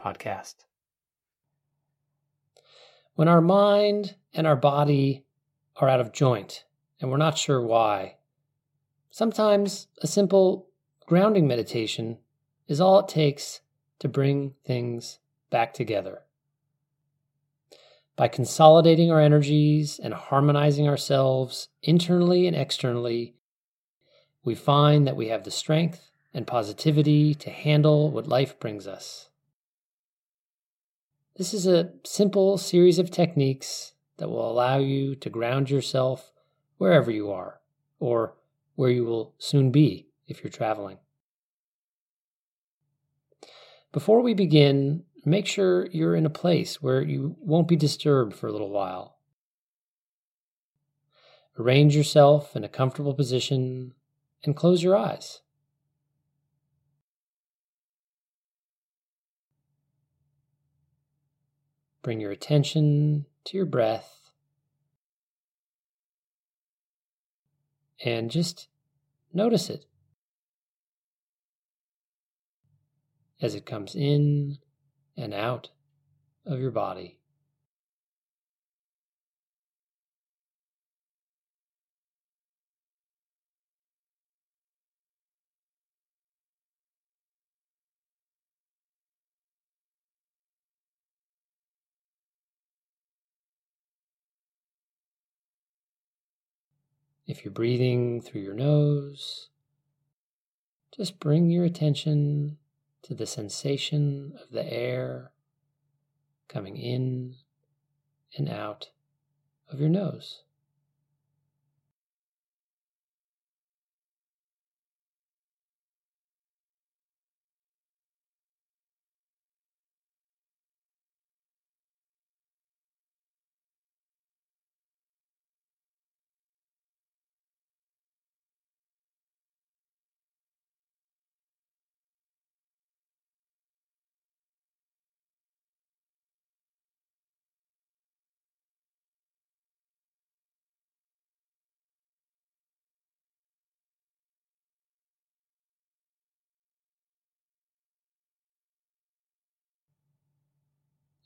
podcast. When our mind and our body are out of joint and we're not sure why, sometimes a simple grounding meditation is all it takes to bring things back together. By consolidating our energies and harmonizing ourselves internally and externally, we find that we have the strength and positivity to handle what life brings us. This is a simple series of techniques that will allow you to ground yourself wherever you are, or where you will soon be if you're traveling. Before we begin, make sure you're in a place where you won't be disturbed for a little while. Arrange yourself in a comfortable position and close your eyes. Bring your attention to your breath and just notice it as it comes in and out of your body. If you're breathing through your nose, just bring your attention to the sensation of the air coming in and out of your nose.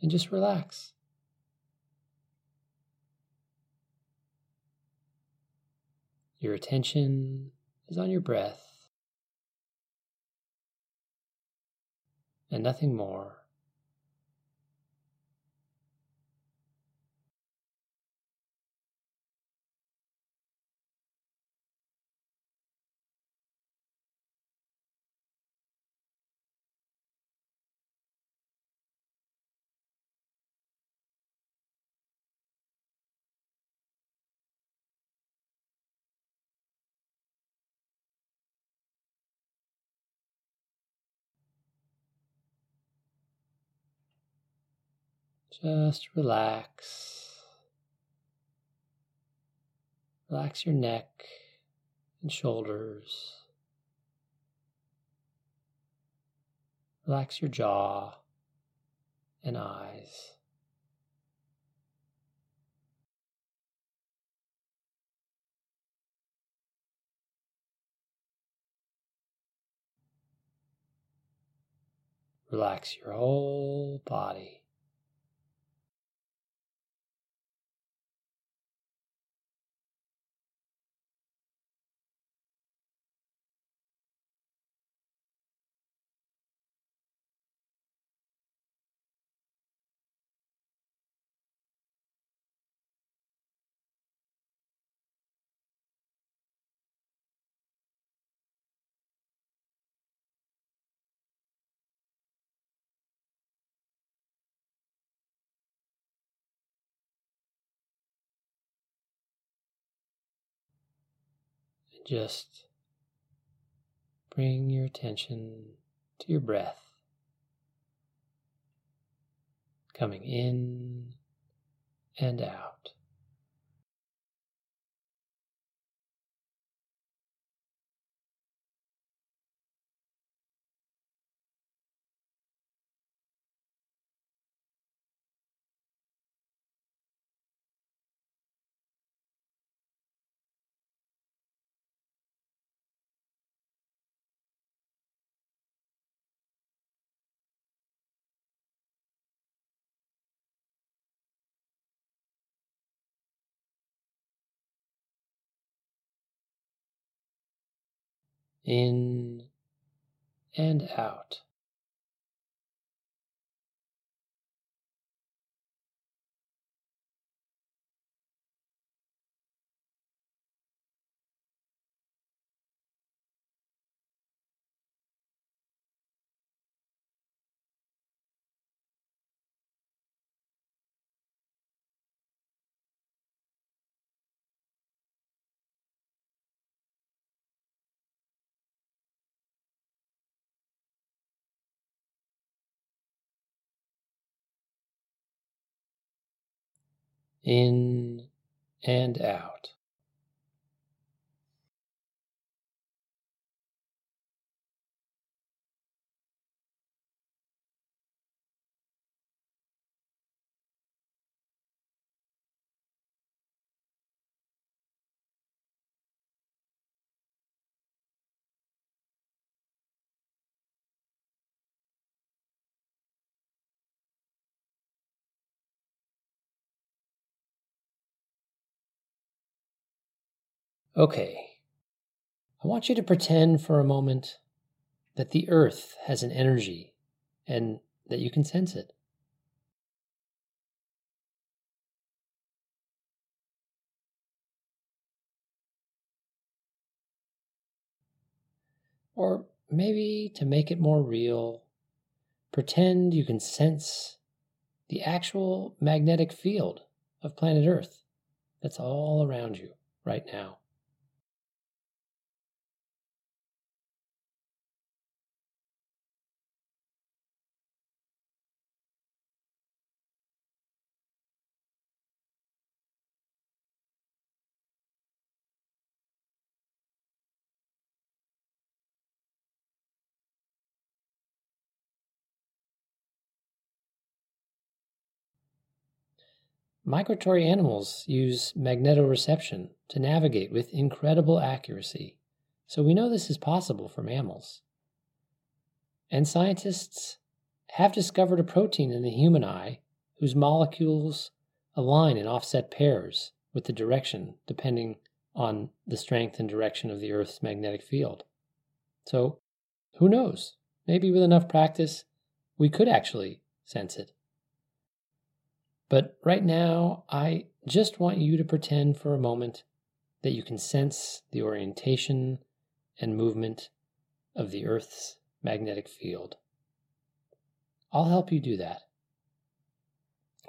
And just relax. Your attention is on your breath and nothing more. Just relax. Relax your neck and shoulders. Relax your jaw and eyes. Relax your whole body. Just bring your attention to your breath. coming in and out. In and out. In and out. Okay, I want you to pretend for a moment that the earth has an energy and that you can sense it. Or maybe to make it more real, pretend you can sense the actual magnetic field of planet Earth that's all around you right now. Migratory animals use magnetoreception to navigate with incredible accuracy, so we know this is possible for mammals. And scientists have discovered a protein in the human eye whose molecules align in offset pairs with the direction depending on the strength and direction of the Earth's magnetic field. So, who knows? Maybe with enough practice, we could actually sense it. But right now, I just want you to pretend for a moment that you can sense the orientation and movement of the Earth's magnetic field. I'll help you do that.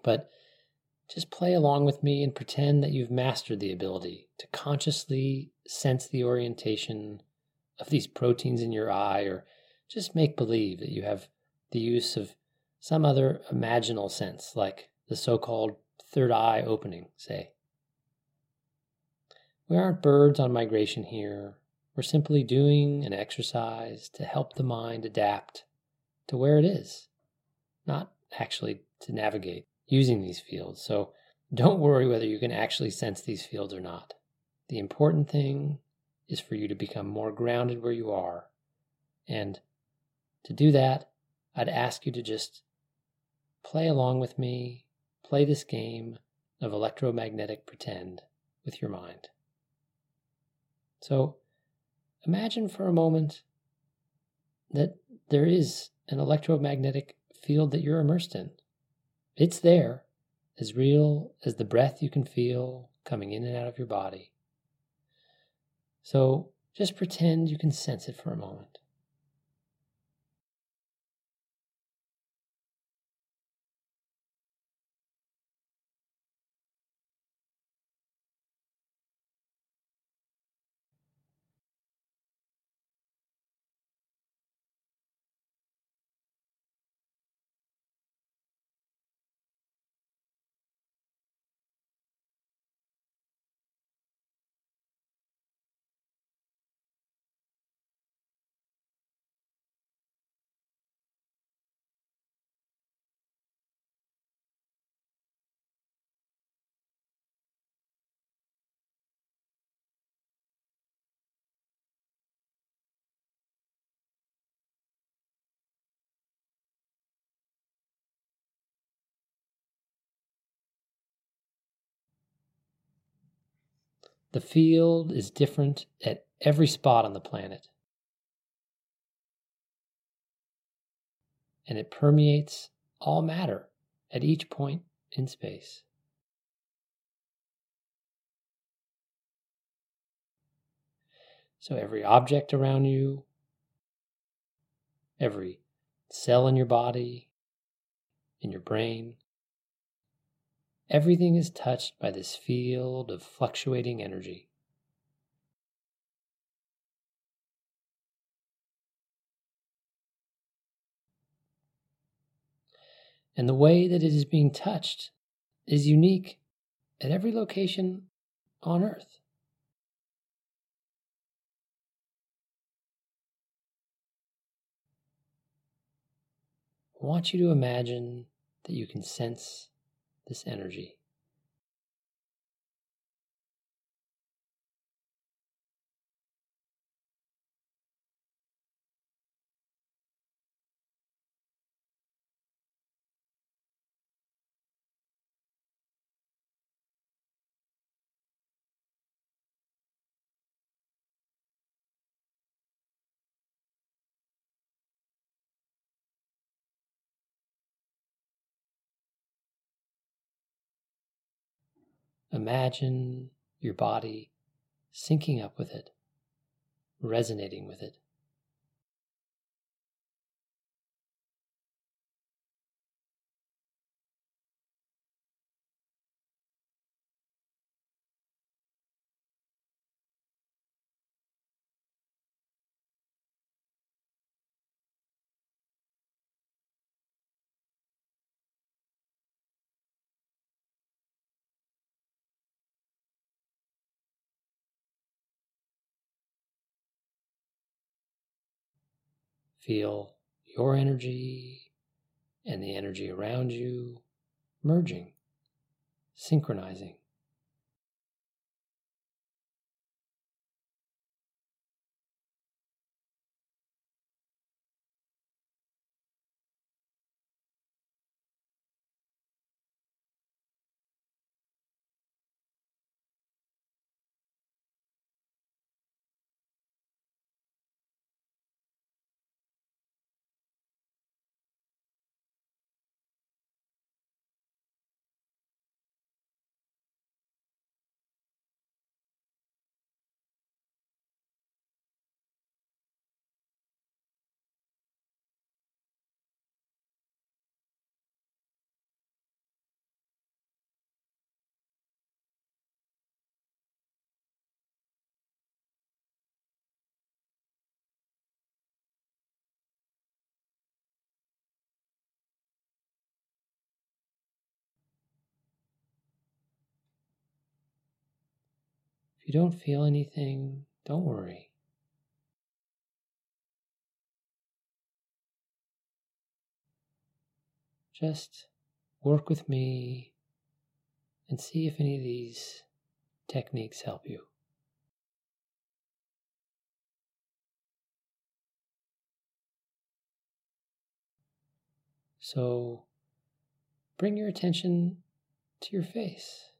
But just play along with me and pretend that you've mastered the ability to consciously sense the orientation of these proteins in your eye, or just make believe that you have the use of some other imaginal sense, like the so called third eye opening, say. We aren't birds on migration here. We're simply doing an exercise to help the mind adapt to where it is, not actually to navigate using these fields. So don't worry whether you can actually sense these fields or not. The important thing is for you to become more grounded where you are. And to do that, I'd ask you to just play along with me play this game of electromagnetic pretend with your mind. So imagine for a moment that there is an electromagnetic field that you're immersed in. It's there, as real as the breath you can feel coming in and out of your body. So just pretend you can sense it for a moment. The field is different at every spot on the planet. And it permeates all matter at each point in space. So every object around you, every cell in your body, in your brain, everything is touched by this field of fluctuating energy. And the way that it is being touched is unique at every location on Earth. I want you to imagine that you can sense this energy. Imagine your body syncing up with it, resonating with it. Feel your energy and the energy around you merging, synchronizing. If you don't feel anything, don't worry. Just work with me and see if any of these techniques help you. So bring your attention to your face.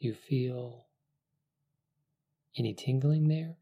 Do you feel any tingling there?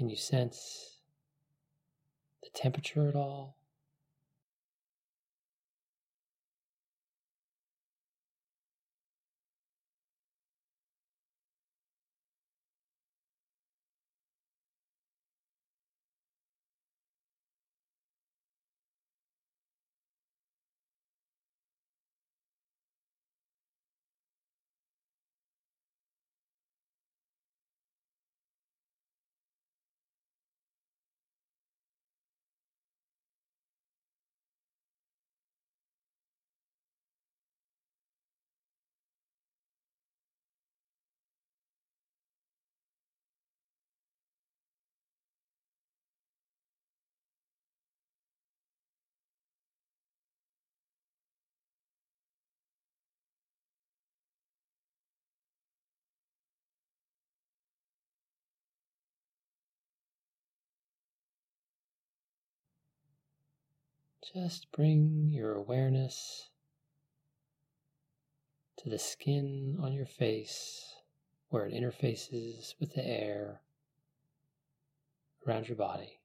Can you sense the temperature at all? Just bring your awareness to the skin on your face where it interfaces with the air around your body.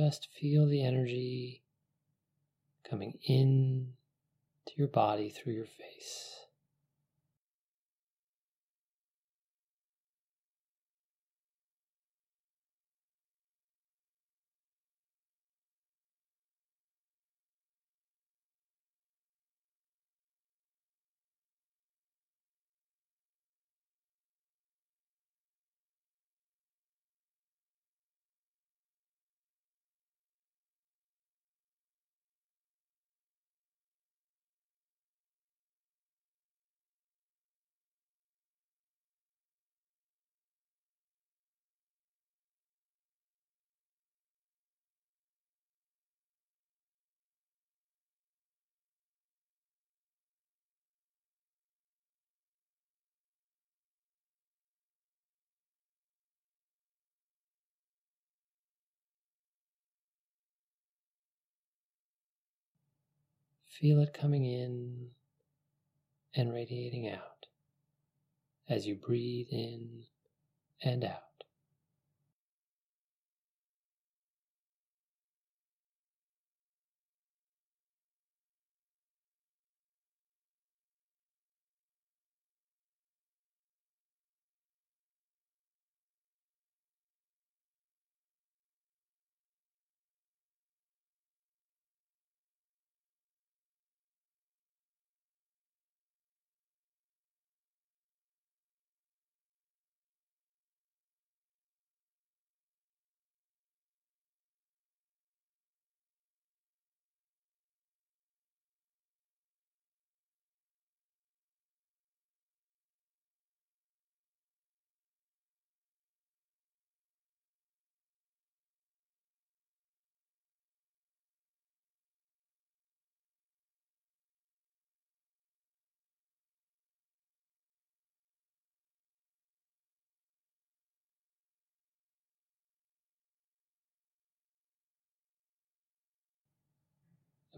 Just feel the energy coming in to your body through your face. Feel it coming in and radiating out as you breathe in and out.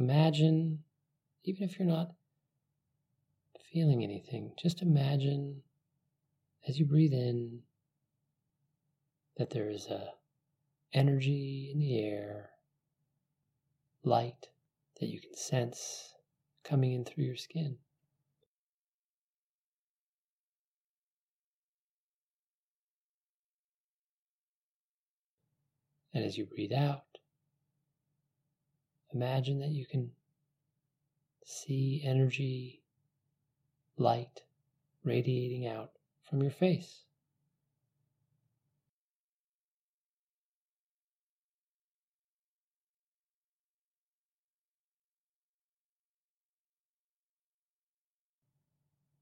Imagine, even if you're not feeling anything, just imagine as you breathe in that there is a energy in the air, light that you can sense coming in through your skin. And as you breathe out, Imagine that you can see energy, light radiating out from your face.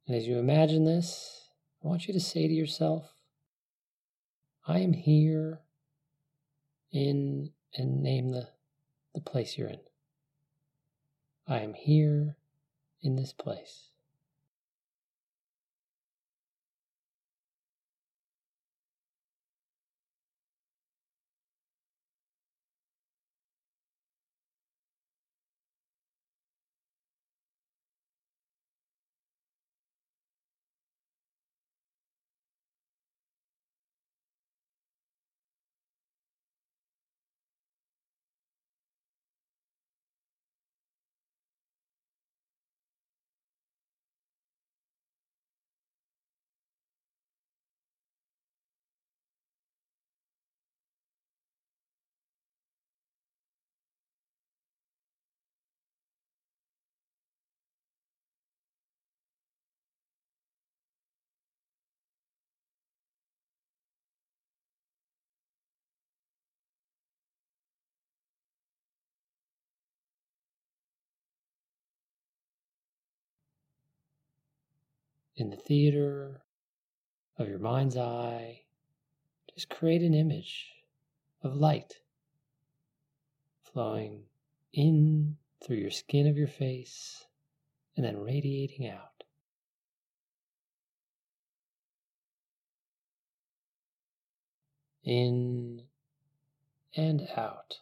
And as you imagine this, I want you to say to yourself, I am here in, and name the, the place you're in. I am here in this place. In the theater of your mind's eye, just create an image of light flowing in through your skin of your face and then radiating out. In and out.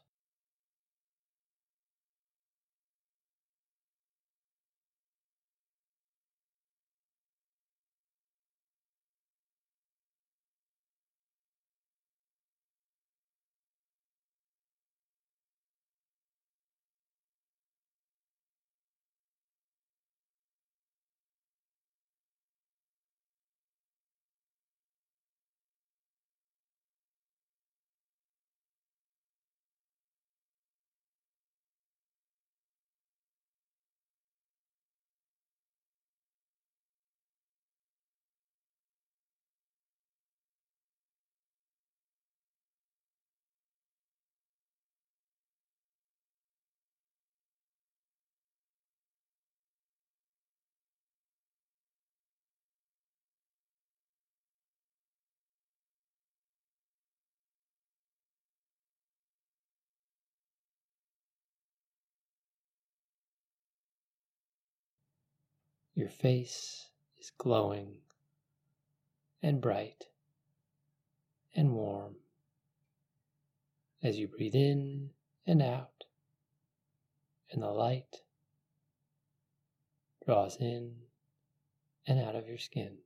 Your face is glowing and bright and warm as you breathe in and out, and the light draws in and out of your skin.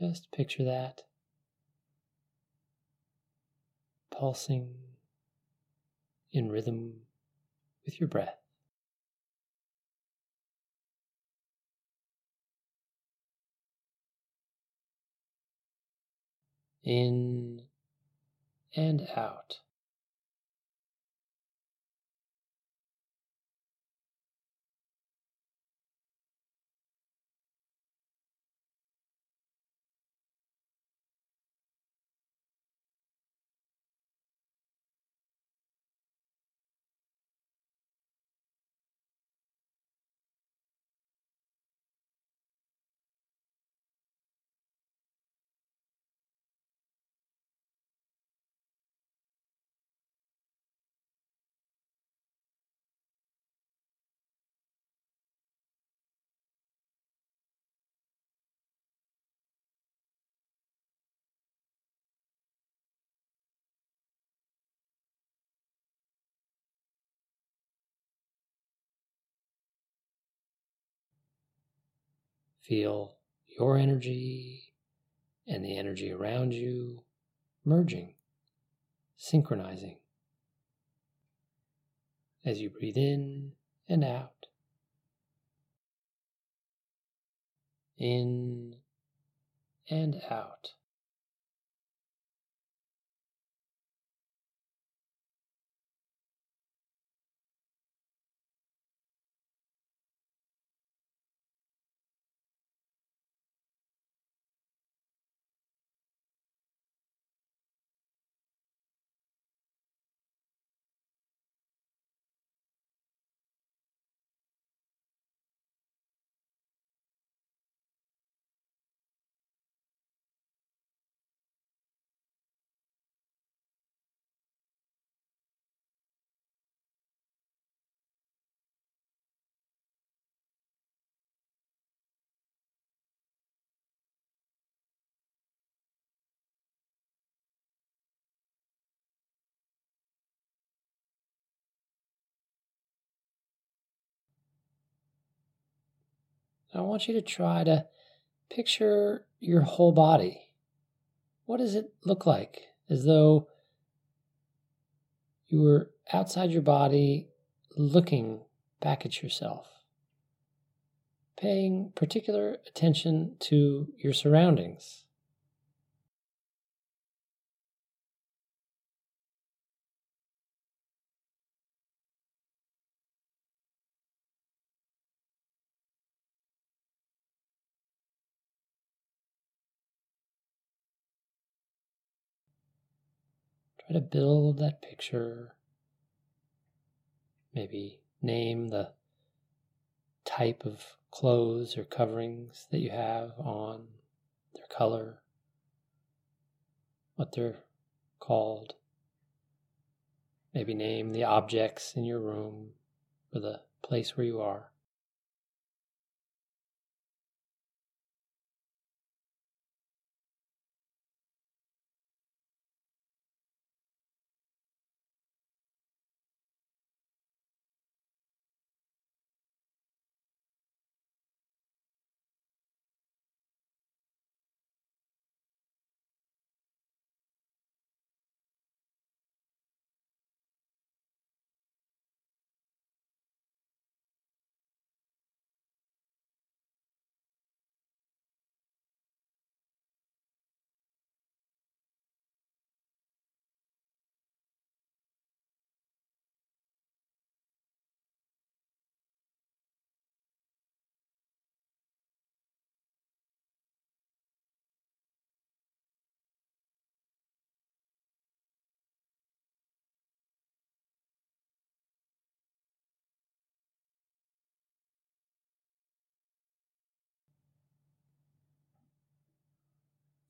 Just picture that pulsing in rhythm with your breath. In and out. Feel your energy and the energy around you merging, synchronizing as you breathe in and out. In and out. I want you to try to picture your whole body. What does it look like? As though you were outside your body looking back at yourself, paying particular attention to your surroundings. Try to build that picture. Maybe name the type of clothes or coverings that you have on, their color, what they're called. Maybe name the objects in your room or the place where you are.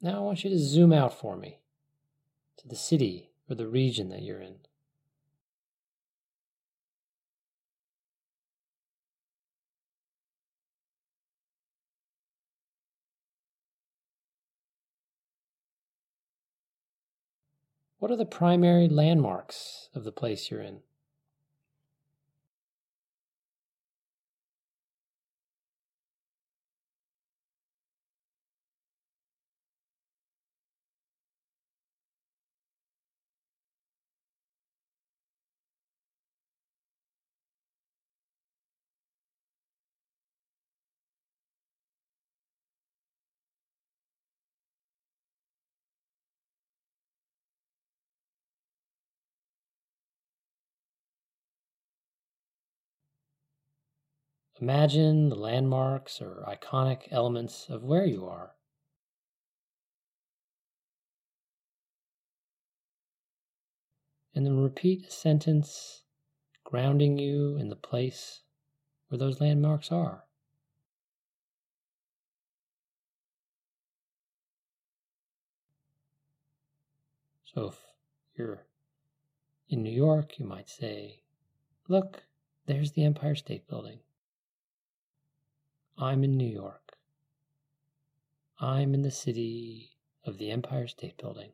Now I want you to zoom out for me to the city or the region that you're in. What are the primary landmarks of the place you're in? Imagine the landmarks or iconic elements of where you are. And then repeat a sentence grounding you in the place where those landmarks are. So if you're in New York, you might say, Look, there's the Empire State Building. I'm in New York. I'm in the city of the Empire State Building.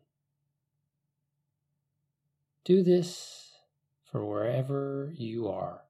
Do this for wherever you are.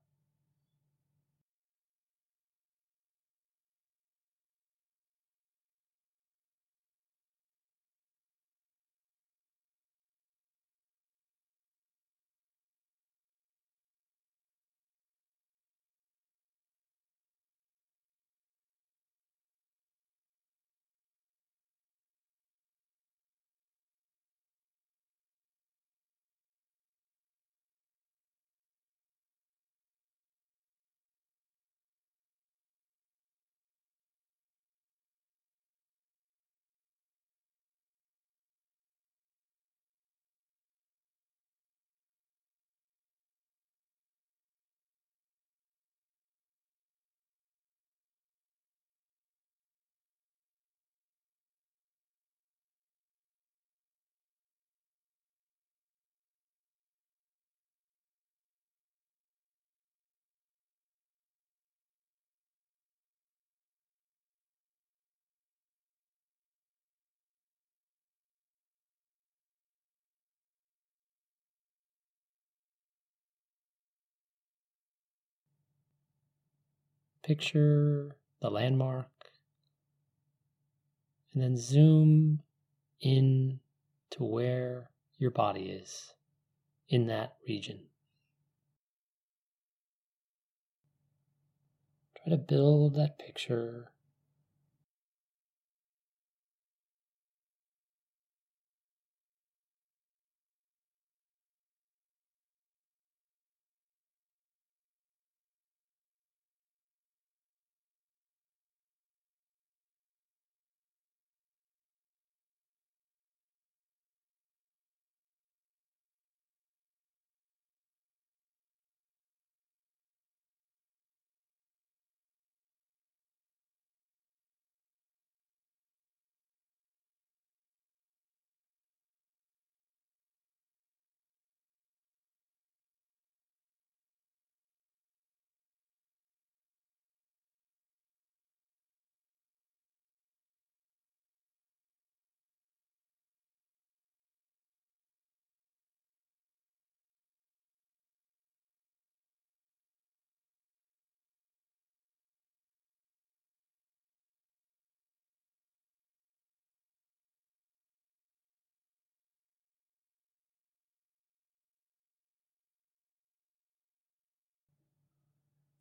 Picture the landmark, and then zoom in to where your body is in that region. Try to build that picture.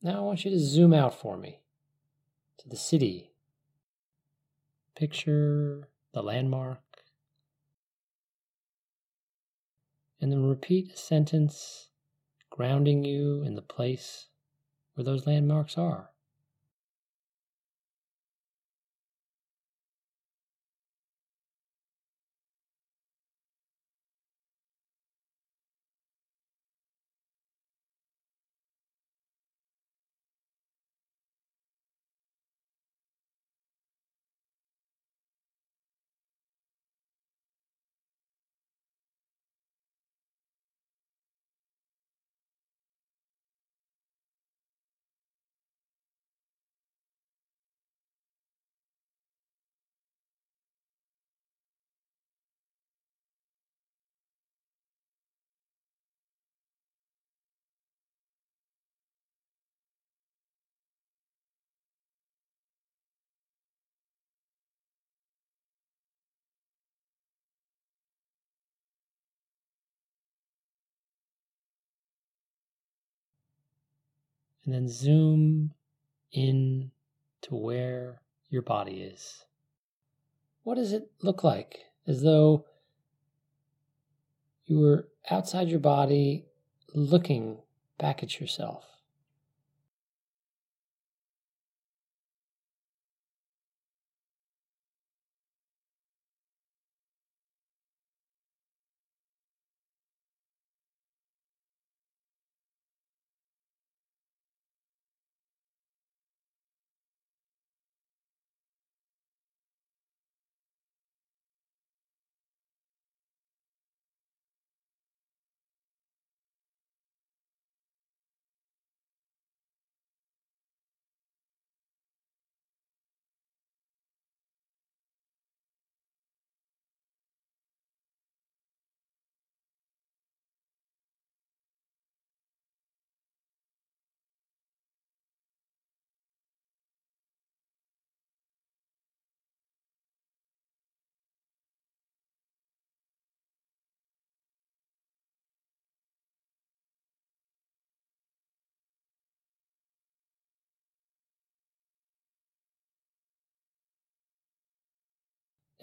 Now I want you to zoom out for me to the city. Picture the landmark. And then repeat a sentence grounding you in the place where those landmarks are. And then zoom in to where your body is. What does it look like? As though you were outside your body looking back at yourself.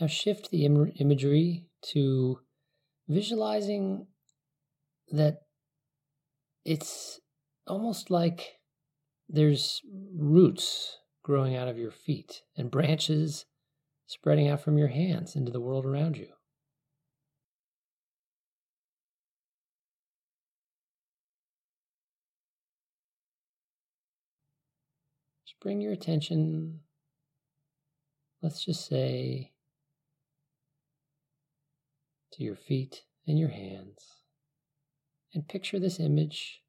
Now shift the Im- imagery to visualizing that it's almost like there's roots growing out of your feet and branches spreading out from your hands into the world around you. Just bring your attention, let's just say, to your feet and your hands. And picture this image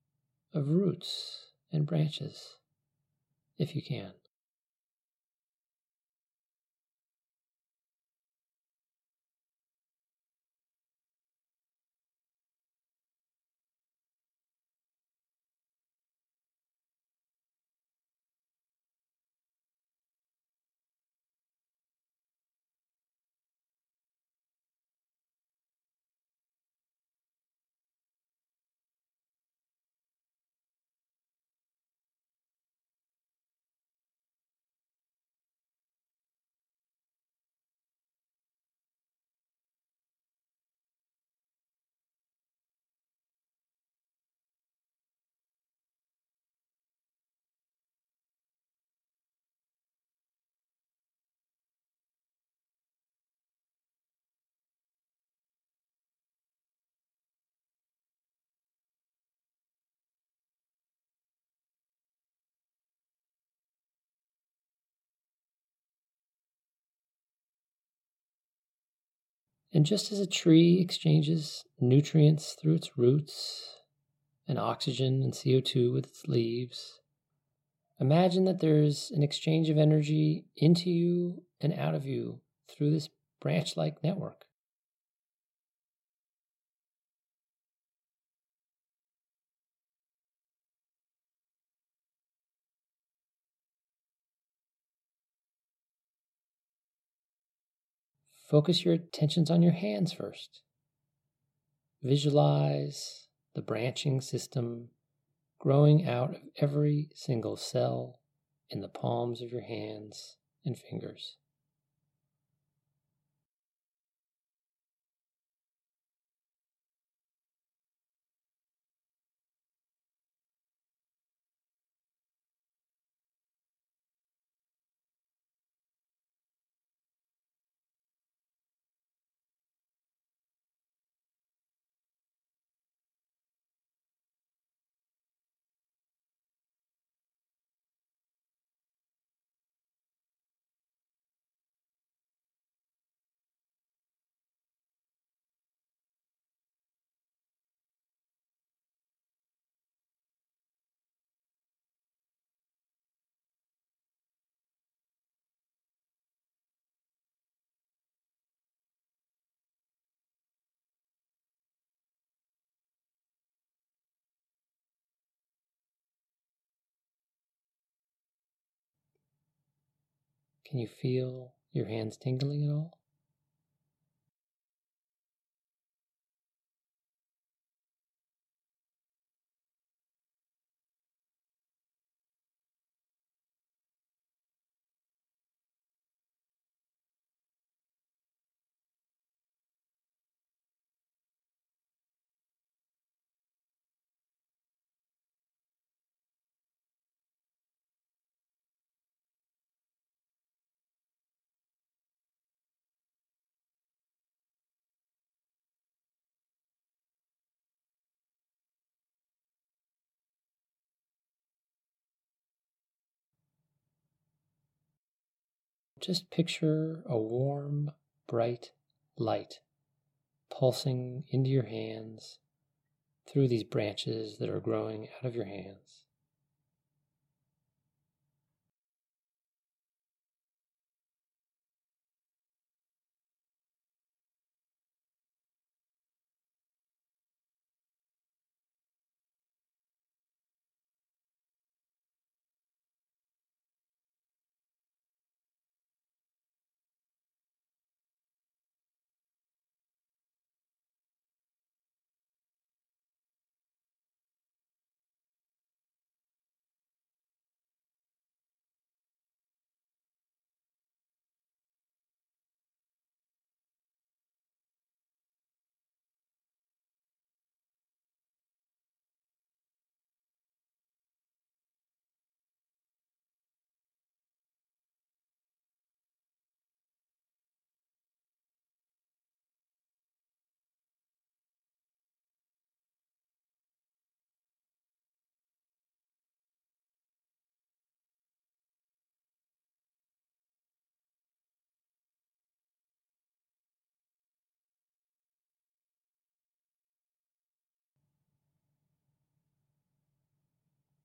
of roots and branches, if you can. And just as a tree exchanges nutrients through its roots and oxygen and CO2 with its leaves, imagine that there's an exchange of energy into you and out of you through this branch like network. Focus your attentions on your hands first. Visualize the branching system growing out of every single cell in the palms of your hands and fingers. Can you feel your hands tingling at all? Just picture a warm, bright light pulsing into your hands through these branches that are growing out of your hands.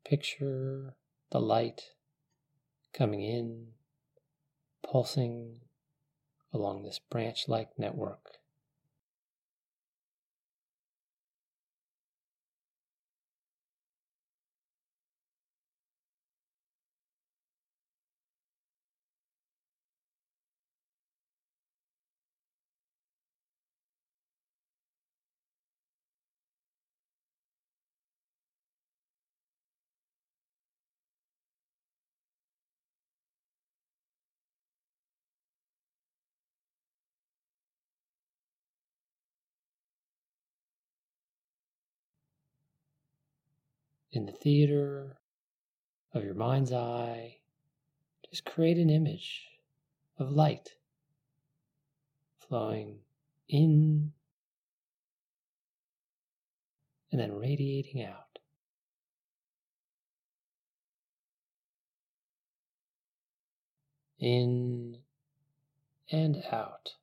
Picture the light coming in, pulsing along this branch like network. In the theater of your mind's eye, just create an image of light flowing in and then radiating out. In and out.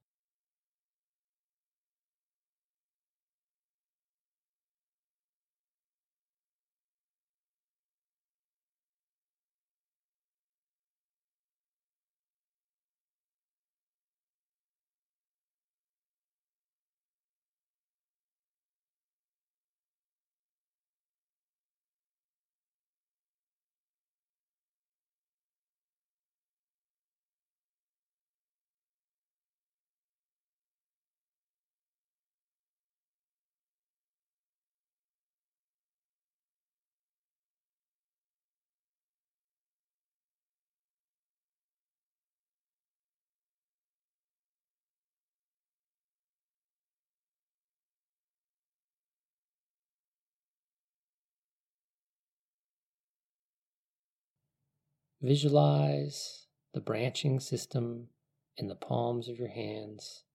Visualize the branching system in the palms of your hands,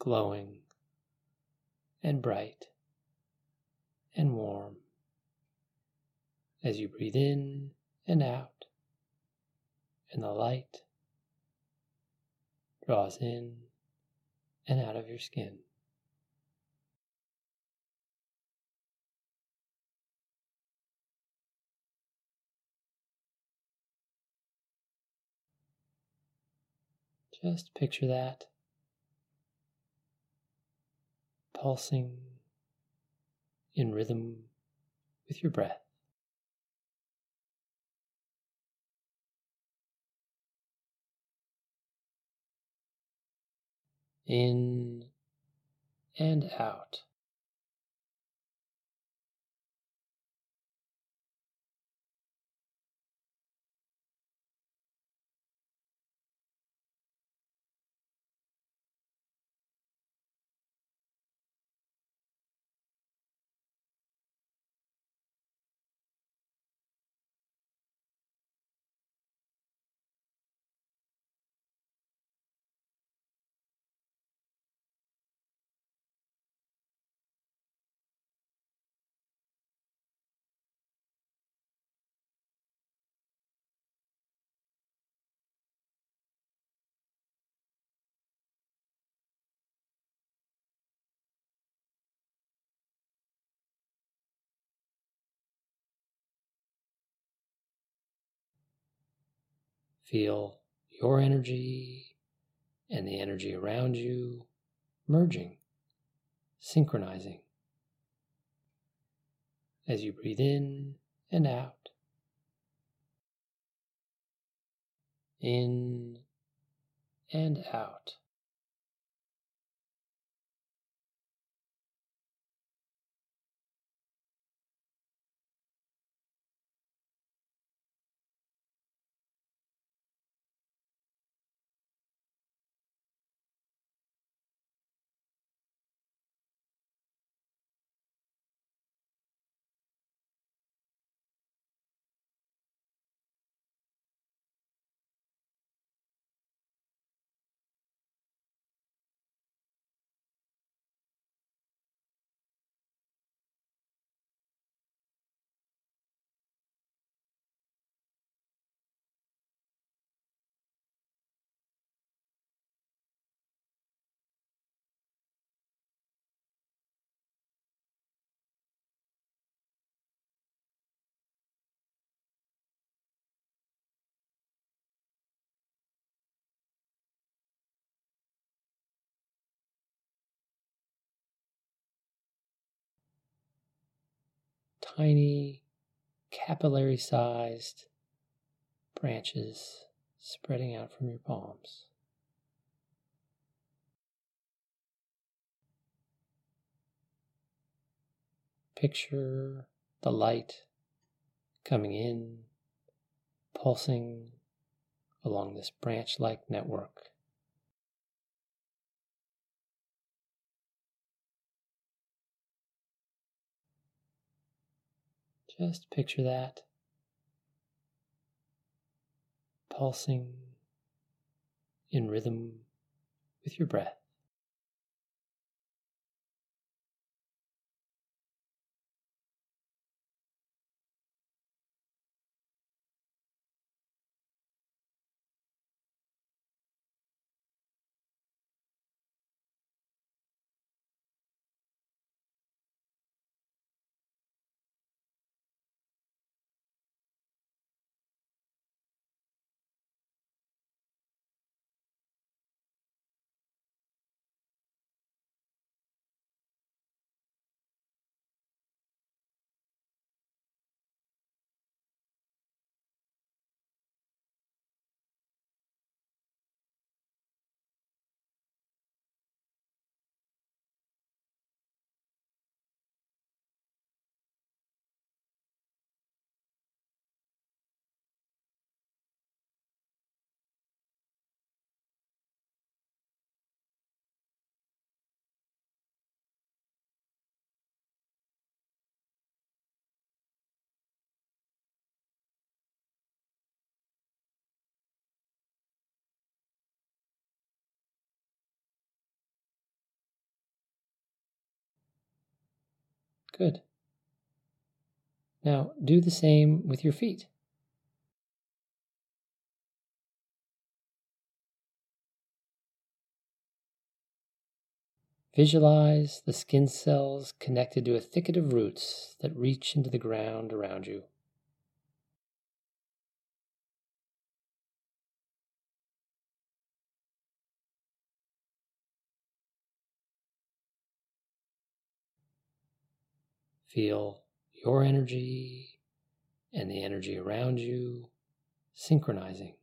glowing and bright and warm as you breathe in and out, and the light draws in and out of your skin. Just picture that pulsing in rhythm with your breath. In and out. Feel your energy and the energy around you merging, synchronizing as you breathe in and out. In and out. Tiny capillary sized branches spreading out from your palms. Picture the light coming in, pulsing along this branch like network. Just picture that pulsing in rhythm with your breath. Good. Now do the same with your feet. Visualize the skin cells connected to a thicket of roots that reach into the ground around you. Feel your energy and the energy around you synchronizing.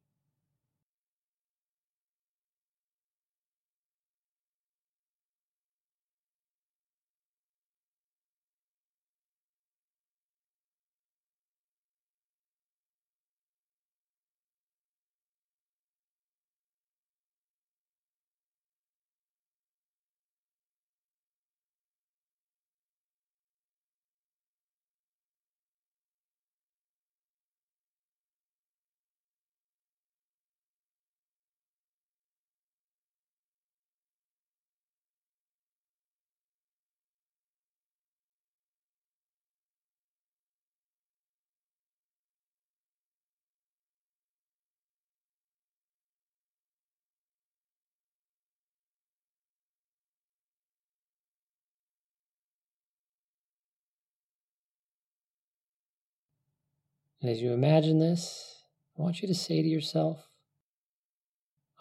And as you imagine this, I want you to say to yourself,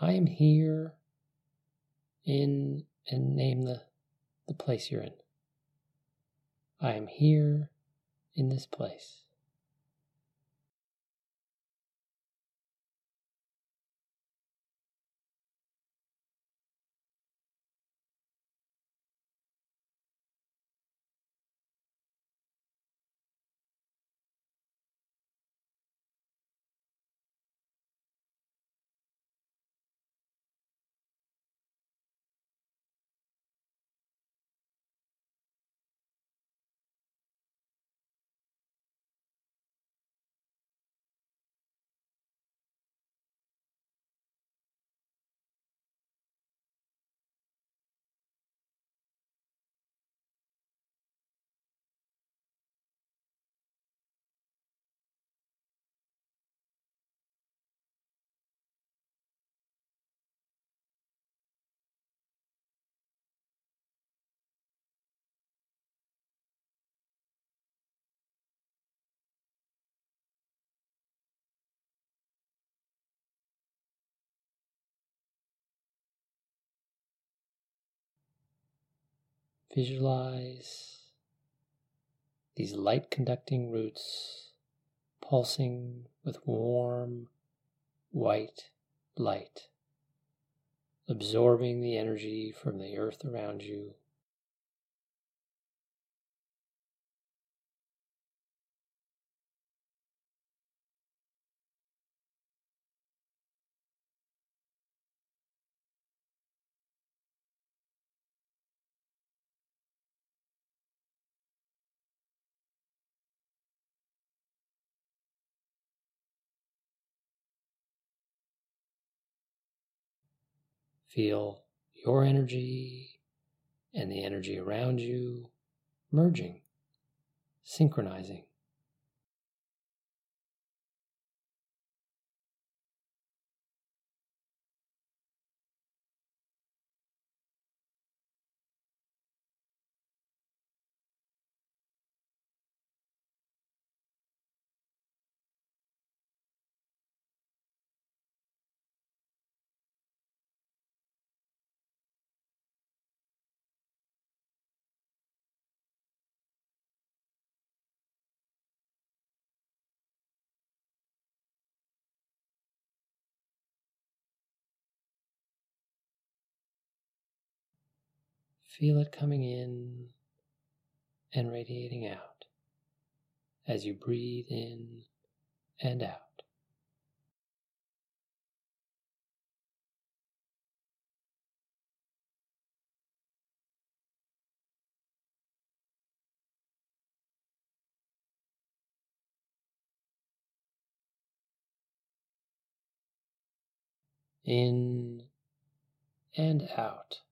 I am here in, and name the, the place you're in. I am here in this place. Visualize these light conducting roots pulsing with warm white light, absorbing the energy from the earth around you. Feel your energy and the energy around you merging, synchronizing. Feel it coming in and radiating out as you breathe in and out. In and out.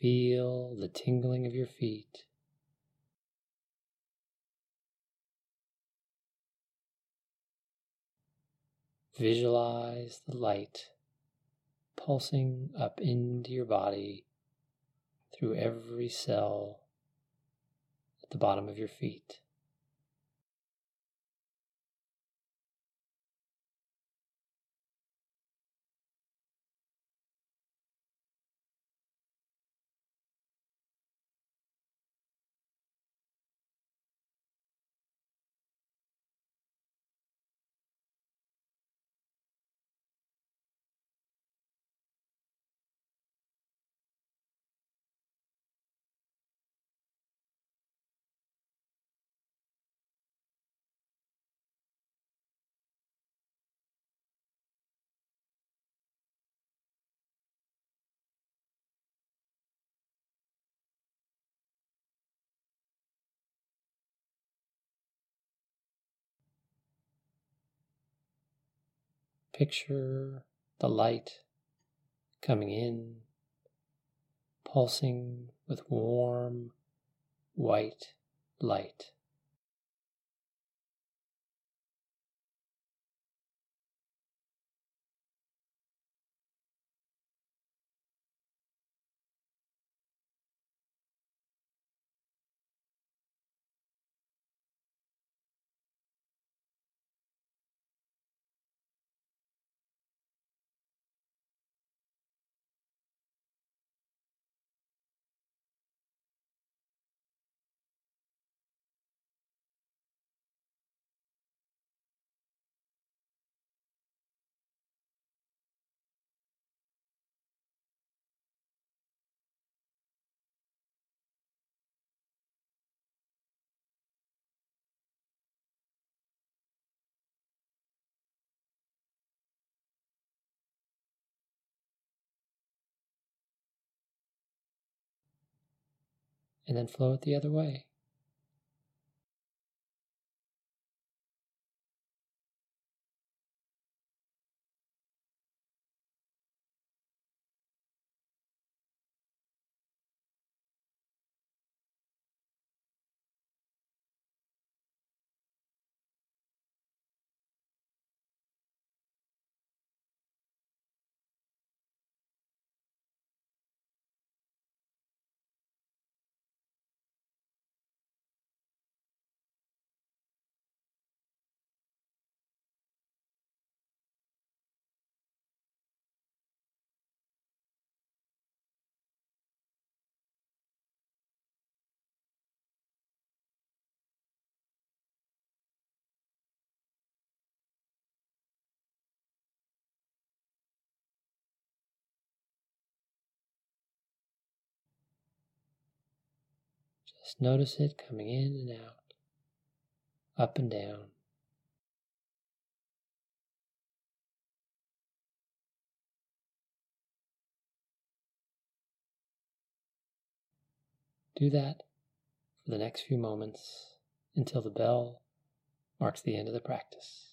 Feel the tingling of your feet. Visualize the light pulsing up into your body through every cell at the bottom of your feet. Picture the light coming in, pulsing with warm white light. And then flow it the other way. Just notice it coming in and out, up and down. Do that for the next few moments until the bell marks the end of the practice.